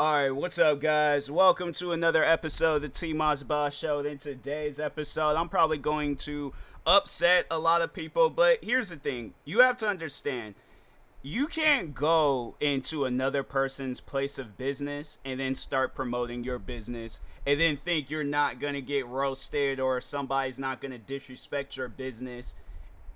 All right, what's up, guys? Welcome to another episode of the T Moss Boss Show. In today's episode, I'm probably going to upset a lot of people, but here's the thing you have to understand you can't go into another person's place of business and then start promoting your business and then think you're not going to get roasted or somebody's not going to disrespect your business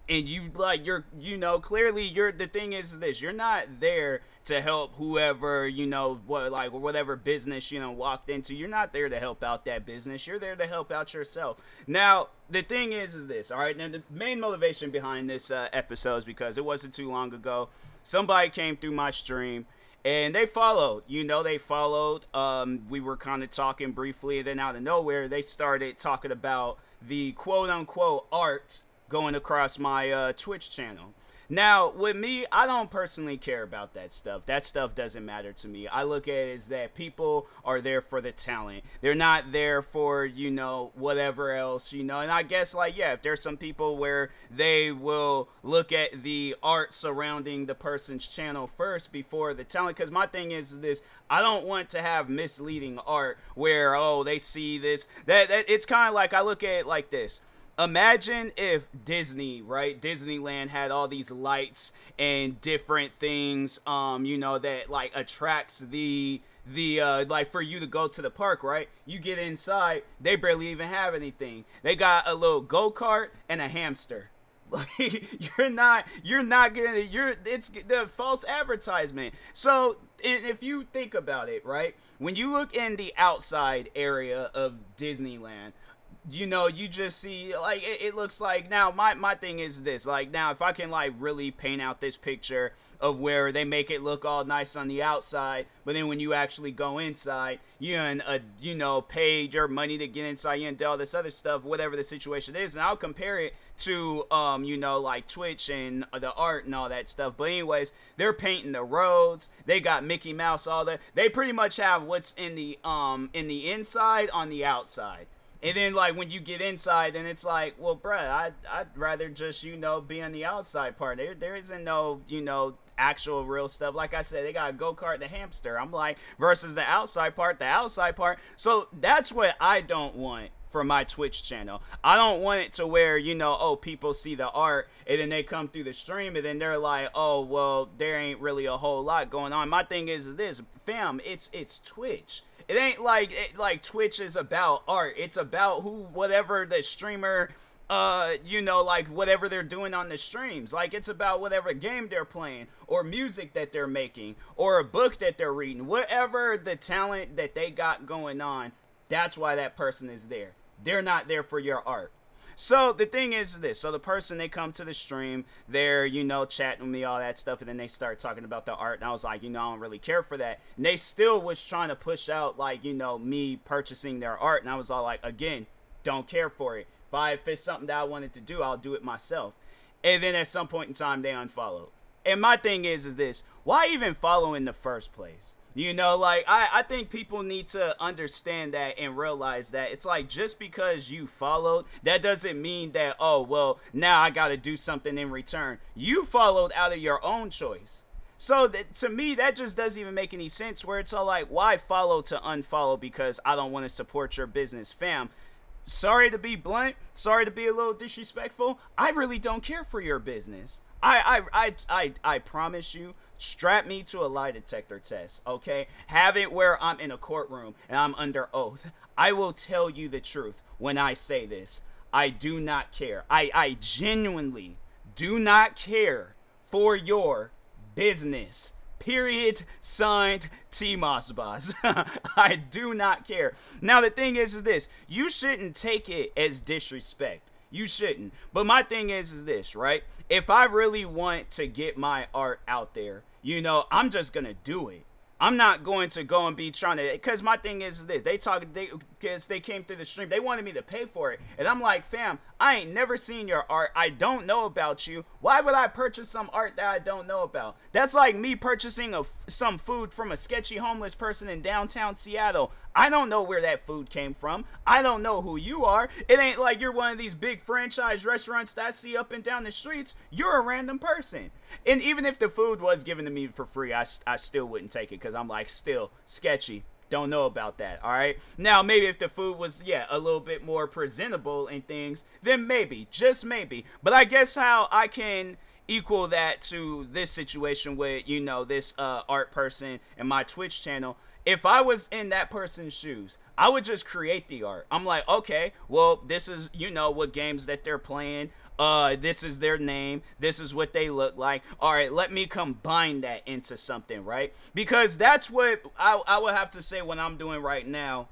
and you like you're you know clearly you're the thing is this you're not there to help whoever you know what like whatever business you know walked into. You're not there to help out that business. You're there to help out yourself. Now the thing is is this all right? Now the main motivation behind this uh, episode is because it wasn't too long ago somebody came through my stream and they followed you know they followed um, we were kind of talking briefly and then out of nowhere they started talking about the quote unquote art going across my uh, twitch channel now, with me, I don't personally care about that stuff. That stuff doesn't matter to me. I look at it as that people are there for the talent. They're not there for, you know, whatever else, you know. And I guess, like, yeah, if there's some people where they will look at the art surrounding the person's channel first before the talent. Because my thing is this I don't want to have misleading art where, oh, they see this. That, that It's kind of like, I look at it like this imagine if Disney, right? Disneyland had all these lights and different things, um, you know, that like attracts the the uh like for you to go to the park, right? You get inside, they barely even have anything. They got a little go-kart and a hamster. Like you're not you're not gonna you're it's the false advertisement. So if you think about it, right? When you look in the outside area of Disneyland, you know you just see like it, it, looks like now my my thing is this like now if i can like really paint out this picture of where they make it look all nice on the outside but then when you actually go inside you and uh, you know pay your money to get inside you and do all this other stuff whatever the situation is and i'll compare it to um you know like twitch and the art and all that stuff but anyways they're painting the roads they got mickey mouse all that they pretty much have what's in the um in the inside on the outside and then like when you get inside, then it's like, well, bruh, I'd, I'd rather just you know be on the outside part. There there isn't no you know actual real stuff. Like I said, they got a go kart, the hamster. I'm like versus the outside part, the outside part. So that's what I don't want for my Twitch channel. I don't want it to where, you know, oh, people see the art and then they come through the stream and then they're like, oh, well, there ain't really a whole lot going on. My thing is, is this, fam, it's it's Twitch. It ain't like it, like Twitch is about art. It's about who whatever the streamer uh you know like whatever they're doing on the streams. Like it's about whatever game they're playing or music that they're making or a book that they're reading. Whatever the talent that they got going on that's why that person is there. They're not there for your art so the thing is this. So the person they come to the stream, they're you know chatting with me all that stuff, and then they start talking about the art, and I was like, you know, I don't really care for that. And they still was trying to push out like you know me purchasing their art, and I was all like, again, don't care for it. If I if it's something that I wanted to do, I'll do it myself. And then at some point in time, they unfollowed. And my thing is, is this: why even follow in the first place? You know, like I, I think people need to understand that and realize that it's like just because you followed, that doesn't mean that, oh, well, now I got to do something in return. You followed out of your own choice. So that, to me, that just doesn't even make any sense. Where it's all like, why follow to unfollow because I don't want to support your business, fam? Sorry to be blunt. Sorry to be a little disrespectful. I really don't care for your business. I, I, I, I, I promise you, strap me to a lie detector test, okay? Have it where I'm in a courtroom and I'm under oath. I will tell you the truth when I say this. I do not care. I, I genuinely do not care for your business. Period. Signed, T Moss Boss. I do not care. Now the thing is, is this: you shouldn't take it as disrespect. You shouldn't. But my thing is, is this, right? If I really want to get my art out there, you know, I'm just gonna do it. I'm not going to go and be trying to, because my thing is this: they talk, they because they came through the stream, they wanted me to pay for it, and I'm like, fam, I ain't never seen your art. I don't know about you. Why would I purchase some art that I don't know about? That's like me purchasing a, some food from a sketchy homeless person in downtown Seattle. I don't know where that food came from. I don't know who you are. It ain't like you're one of these big franchise restaurants that I see up and down the streets. You're a random person. And even if the food was given to me for free, I, I still wouldn't take it because I'm like, still sketchy. Don't know about that. All right. Now, maybe if the food was, yeah, a little bit more presentable and things, then maybe, just maybe. But I guess how I can equal that to this situation with, you know, this uh, art person and my Twitch channel if I was in that person's shoes, I would just create the art. I'm like, okay, well, this is you know what games that they're playing. Uh, this is their name. This is what they look like. All right, let me combine that into something, right? Because that's what I, I would have to say what I'm doing right now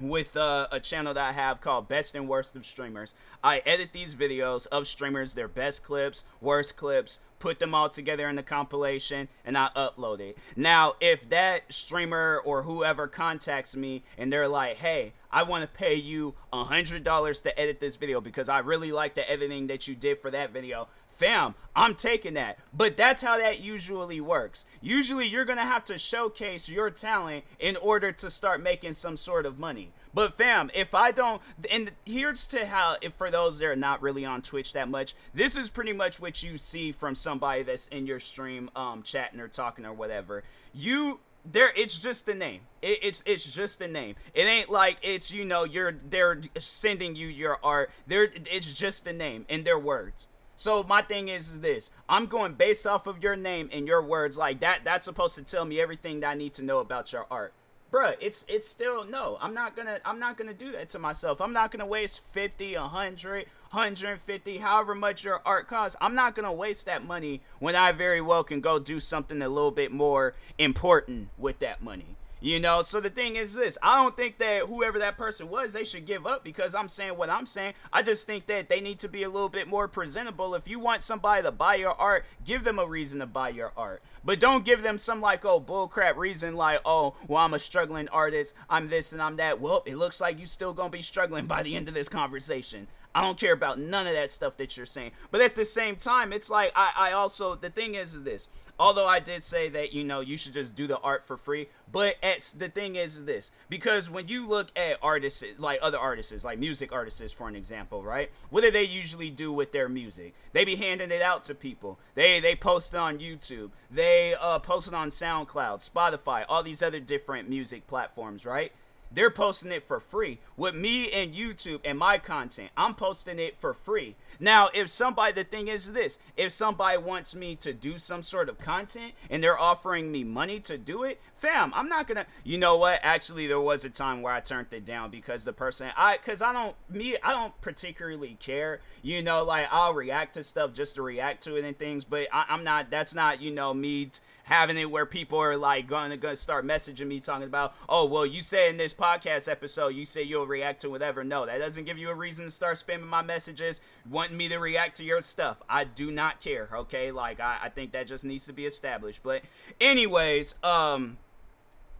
with uh, a channel that I have called Best and Worst of Streamers. I edit these videos of streamers, their best clips, worst clips, put them all together in the compilation, and I upload it. Now, if that streamer or whoever contacts me and they're like, hey, I want to pay you a $100 to edit this video because I really like the editing that you did for that video, fam, I'm taking that. But that's how that usually works. Usually you're going to have to showcase your talent in order to start making some sort of money. But fam, if I don't, and here's to how, if for those that are not really on Twitch that much, this is pretty much what you see from somebody that's in your stream, um, chatting or talking or whatever. You there it's just the name. It, it's it's just the name. It ain't like it's you know you're they're sending you your art. They're it's just the name and their words. So my thing is, is this: I'm going based off of your name and your words. Like that, that's supposed to tell me everything that I need to know about your art, bruh. It's it's still no. I'm not gonna I'm not gonna do that to myself. I'm not gonna waste 50, 100, 150, however much your art costs. I'm not gonna waste that money when I very well can go do something a little bit more important with that money. You know, so the thing is this I don't think that whoever that person was, they should give up because I'm saying what I'm saying. I just think that they need to be a little bit more presentable. If you want somebody to buy your art, give them a reason to buy your art. But don't give them some like, oh, bullcrap reason like, oh, well, I'm a struggling artist, I'm this and I'm that. Well, it looks like you still gonna be struggling by the end of this conversation. I don't care about none of that stuff that you're saying. But at the same time, it's like I, I also the thing is is this Although I did say that you know you should just do the art for free, but it's the thing is, is this because when you look at artists like other artists, like music artists, for an example, right? What do they usually do with their music? They be handing it out to people. They they post it on YouTube. They uh, post it on SoundCloud, Spotify, all these other different music platforms, right? They're posting it for free. With me and YouTube and my content, I'm posting it for free. Now, if somebody, the thing is this, if somebody wants me to do some sort of content and they're offering me money to do it, fam, I'm not gonna, you know what? Actually, there was a time where I turned it down because the person, I, cause I don't, me, I don't particularly care, you know, like I'll react to stuff just to react to it and things, but I, am not, that's not, you know, me. T- having it where people are like gonna, gonna start messaging me talking about, oh well, you say in this podcast episode you say you'll react to whatever. No, that doesn't give you a reason to start spamming my messages, wanting me to react to your stuff. I do not care. Okay, like I, I think that just needs to be established. But anyways, um,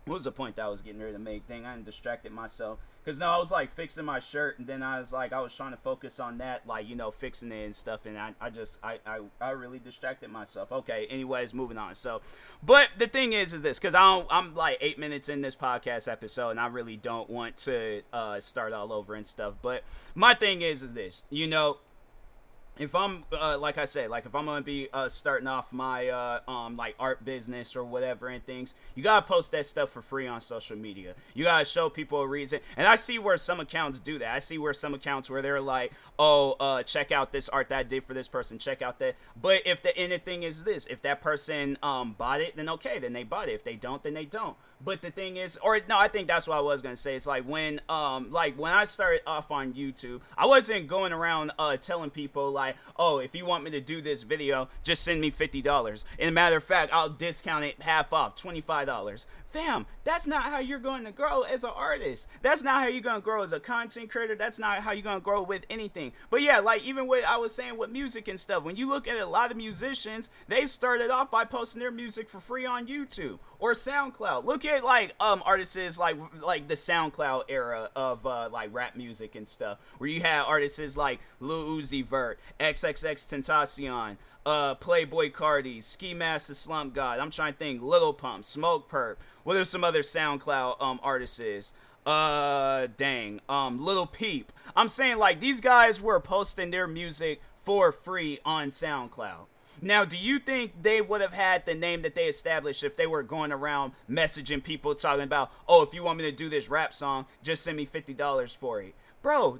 what was the point that I was getting ready to make? Dang, I distracted myself. Cause no, I was like fixing my shirt, and then I was like, I was trying to focus on that, like you know, fixing it and stuff, and I, I just, I, I, I really distracted myself. Okay, anyways, moving on. So, but the thing is, is this? Cause I don't, I'm like eight minutes in this podcast episode, and I really don't want to uh, start all over and stuff. But my thing is, is this? You know, if I'm uh, like I said, like if I'm gonna be uh, starting off my uh, um like art business or whatever and things, you gotta post that stuff for free on social media. You gotta show people a reason. And I see where some accounts do that. I see where some accounts where they're like, oh, uh, check out this art that I did for this person. Check out that. But if the anything is this, if that person um bought it, then okay, then they bought it. If they don't, then they don't. But the thing is, or no, I think that's what I was gonna say. It's like when, um, like when I started off on YouTube, I wasn't going around uh telling people like, oh, if you want me to do this video, just send me fifty dollars. In a matter of fact, I'll discount it half off, twenty five dollars fam, that's not how you're going to grow as an artist. That's not how you're going to grow as a content creator. That's not how you're going to grow with anything. But yeah, like even what I was saying with music and stuff, when you look at a lot of musicians, they started off by posting their music for free on YouTube or SoundCloud. Look at like um artists like like the SoundCloud era of uh, like rap music and stuff, where you had artists like Lil Uzi Vert, XXX Tentacion, uh, Playboi Carti, Ski Mask, the Slump God. I'm trying to think. Lil Pump, Smokepurpp. What are some other SoundCloud um artists? Is? Uh, dang. Um, Lil Peep. I'm saying like these guys were posting their music for free on SoundCloud. Now, do you think they would have had the name that they established if they were going around messaging people talking about, oh, if you want me to do this rap song, just send me $50 for it? Bro,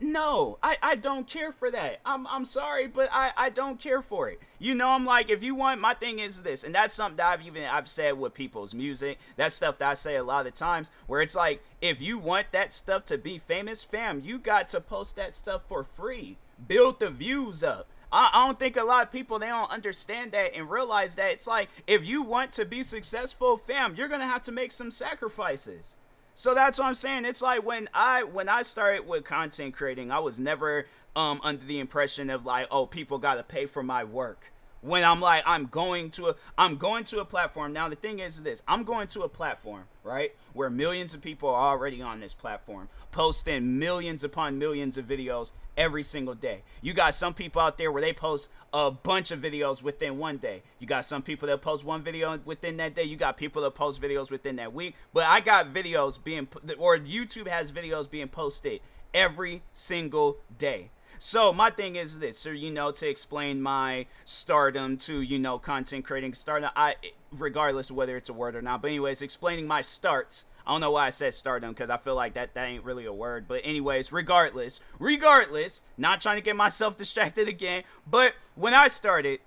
no, I, I don't care for that. I'm, I'm sorry, but I, I don't care for it. You know, I'm like, if you want, my thing is this, and that's something that I've even I've said with people's music. That's stuff that I say a lot of times, where it's like, if you want that stuff to be famous, fam, you got to post that stuff for free. Build the views up. I, I don't think a lot of people they don't understand that and realize that it's like if you want to be successful, fam, you're gonna have to make some sacrifices. So that's what I'm saying. It's like when I when I started with content creating, I was never um under the impression of like, oh, people gotta pay for my work when I'm like I'm going to a I'm going to a platform. Now the thing is this, I'm going to a platform, right? Where millions of people are already on this platform, posting millions upon millions of videos every single day. You got some people out there where they post a bunch of videos within one day. You got some people that post one video within that day. You got people that post videos within that week. But I got videos being or YouTube has videos being posted every single day. So my thing is this, so you know, to explain my stardom to you know content creating stardom, I regardless of whether it's a word or not. But anyways, explaining my starts. I don't know why I said stardom because I feel like that that ain't really a word. But anyways, regardless, regardless, not trying to get myself distracted again. But when I started,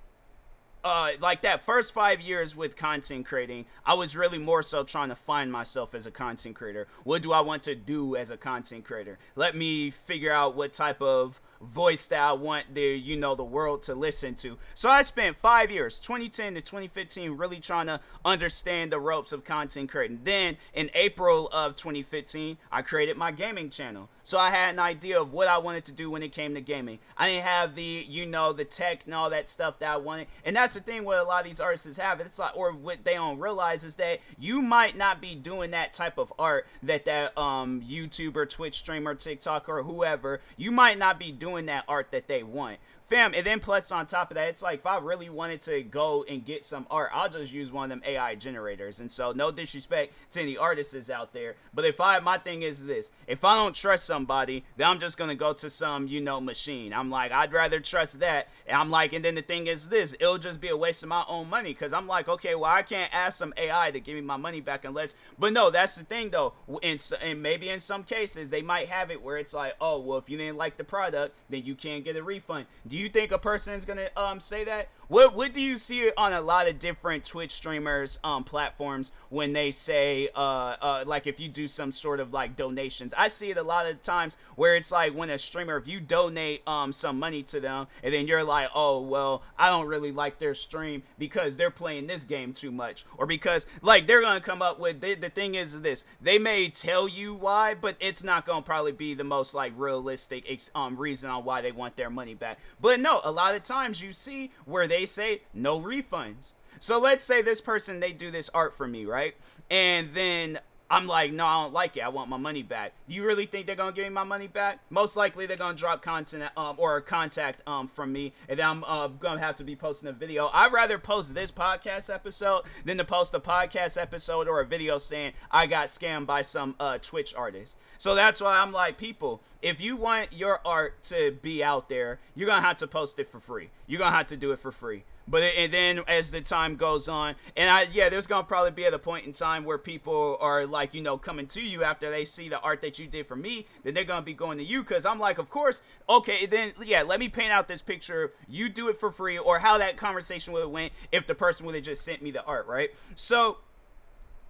uh, like that first five years with content creating, I was really more so trying to find myself as a content creator. What do I want to do as a content creator? Let me figure out what type of voice that I want the you know the world to listen to. So I spent five years, 2010 to 2015, really trying to understand the ropes of content creating. Then in April of 2015, I created my gaming channel. So I had an idea of what I wanted to do when it came to gaming. I didn't have the you know the tech and all that stuff that I wanted, and that's the thing what a lot of these artists have. It's like or what they don't realize is that you might not be doing that type of art that that um YouTuber, Twitch streamer, TikTok, or whoever. You might not be doing doing that art that they want. Fam and then plus on top of that it's like if i really wanted to go and get some art i'll just use one of them ai generators. And so no disrespect to any artists out there but if i my thing is this if i don't trust somebody then i'm just gonna go to some you know machine. I'm like i'd rather trust that. And i'm like and then the thing is this it'll just be a waste of my own money because i'm like okay well i can't ask some ai to give me my money back unless but no that's the thing though. In, and maybe in some cases they might have it where it's like oh well if you didn't like the product then you can't get a refund do you think a person is gonna um say that? What what do you see on a lot of different Twitch streamers um platforms when they say uh uh like if you do some sort of like donations? I see it a lot of times where it's like when a streamer if you donate um some money to them and then you're like, "Oh, well, I don't really like their stream because they're playing this game too much." Or because like they're to come up with the thing is this. They may tell you why, but it's not to probably be the most like realistic um reason on why they want their money back. But no, a lot of times you see where they say no refunds. So let's say this person they do this art for me, right? And then I'm like, no, I don't like it. I want my money back. Do you really think they're gonna give me my money back? Most likely, they're gonna drop content um, or contact um, from me, and then I'm uh, gonna have to be posting a video. I'd rather post this podcast episode than to post a podcast episode or a video saying I got scammed by some uh, Twitch artist. So that's why I'm like, people, if you want your art to be out there, you're gonna have to post it for free. You're gonna have to do it for free. But and then as the time goes on, and I yeah, there's gonna probably be at a point in time where people are like, you know, coming to you after they see the art that you did for me, then they're gonna be going to you because I'm like, of course, okay, then yeah, let me paint out this picture. You do it for free, or how that conversation would have went if the person would have just sent me the art, right? So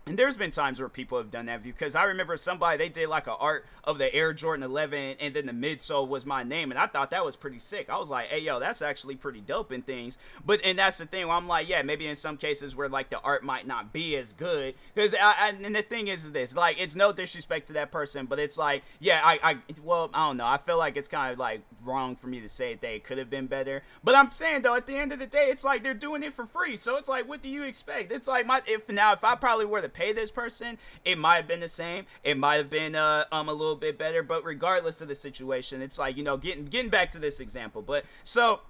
And there's been times where people have done that because I remember somebody they did like an art of the Air Jordan 11 and then the midsole was my name and I thought that was pretty sick. I was like, hey yo, that's actually pretty dope and things. But and that's the thing. I'm like, yeah, maybe in some cases where like the art might not be as good because and the thing is, is this like it's no disrespect to that person, but it's like yeah, I I well I don't know. I feel like it's kind of like wrong for me to say that they could have been better. But I'm saying though, at the end of the day, it's like they're doing it for free. So it's like, what do you expect? It's like my if now if I probably were to pay this person, it might have been the same. It might have been uh, um a little bit better. But regardless of the situation, it's like you know getting getting back to this example. But so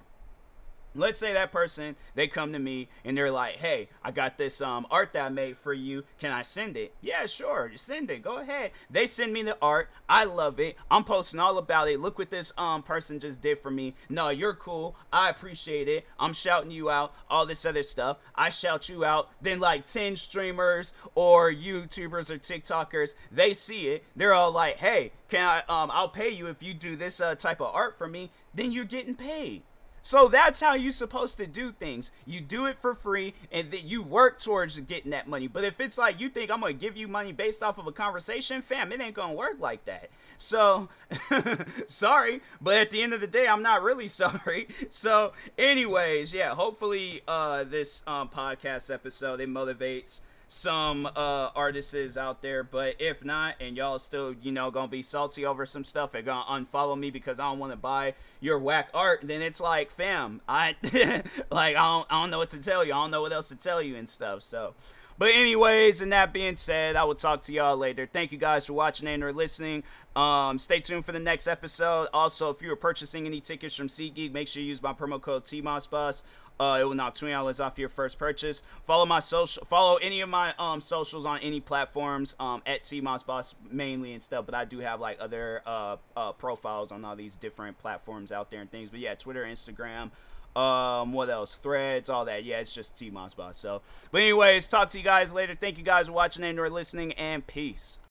let's say that person they come to me and they're like hey i got this um art that i made for you. Can i send it? Yeah sure send it. Go ahead. They send me the art. I love it. I'm posting all about it. Look what this um person just did for me. No you're cool. I appreciate it. I'm shouting you out all this other stuff. I shout you out. Then like 10 streamers or youtubers or tiktokers they see it. They're all like hey can i um i'll pay you if you do this uh, type of art for me. Then you're getting paid so that's how you're supposed to do things. You do it for free and then you work towards getting that money. But if it's like you think I'm going to give you money based off of a conversation, fam, it ain't going to work like that. So, sorry, but at the end of the day, I'm not really sorry. So, anyways, yeah, hopefully uh this um podcast episode it motivates some uh artists out there but if not and y'all still you know gonna be salty over some stuff and gonna unfollow me because i don't want to buy your whack art then it's like fam i like I don't, I don't know what to tell you i don't know what else to tell you and stuff so but anyways, and that being said, I will talk to y'all later. Thank you guys for watching and or listening. Um, stay tuned for the next episode. Also, if you are purchasing any tickets from SeatGeek, make sure you use my promo code TMossBoss. Uh, it will knock twenty dollars off your first purchase. Follow my social, follow any of my um socials on any platforms um at TMossBoss mainly and stuff. But I do have like other uh, uh profiles on all these different platforms out there and things. But yeah, Twitter, Instagram. Um, what else? Threads, all that. Yeah, it's just T Boss. So, but anyways, talk to you guys later. Thank you guys for watching and or listening, and peace.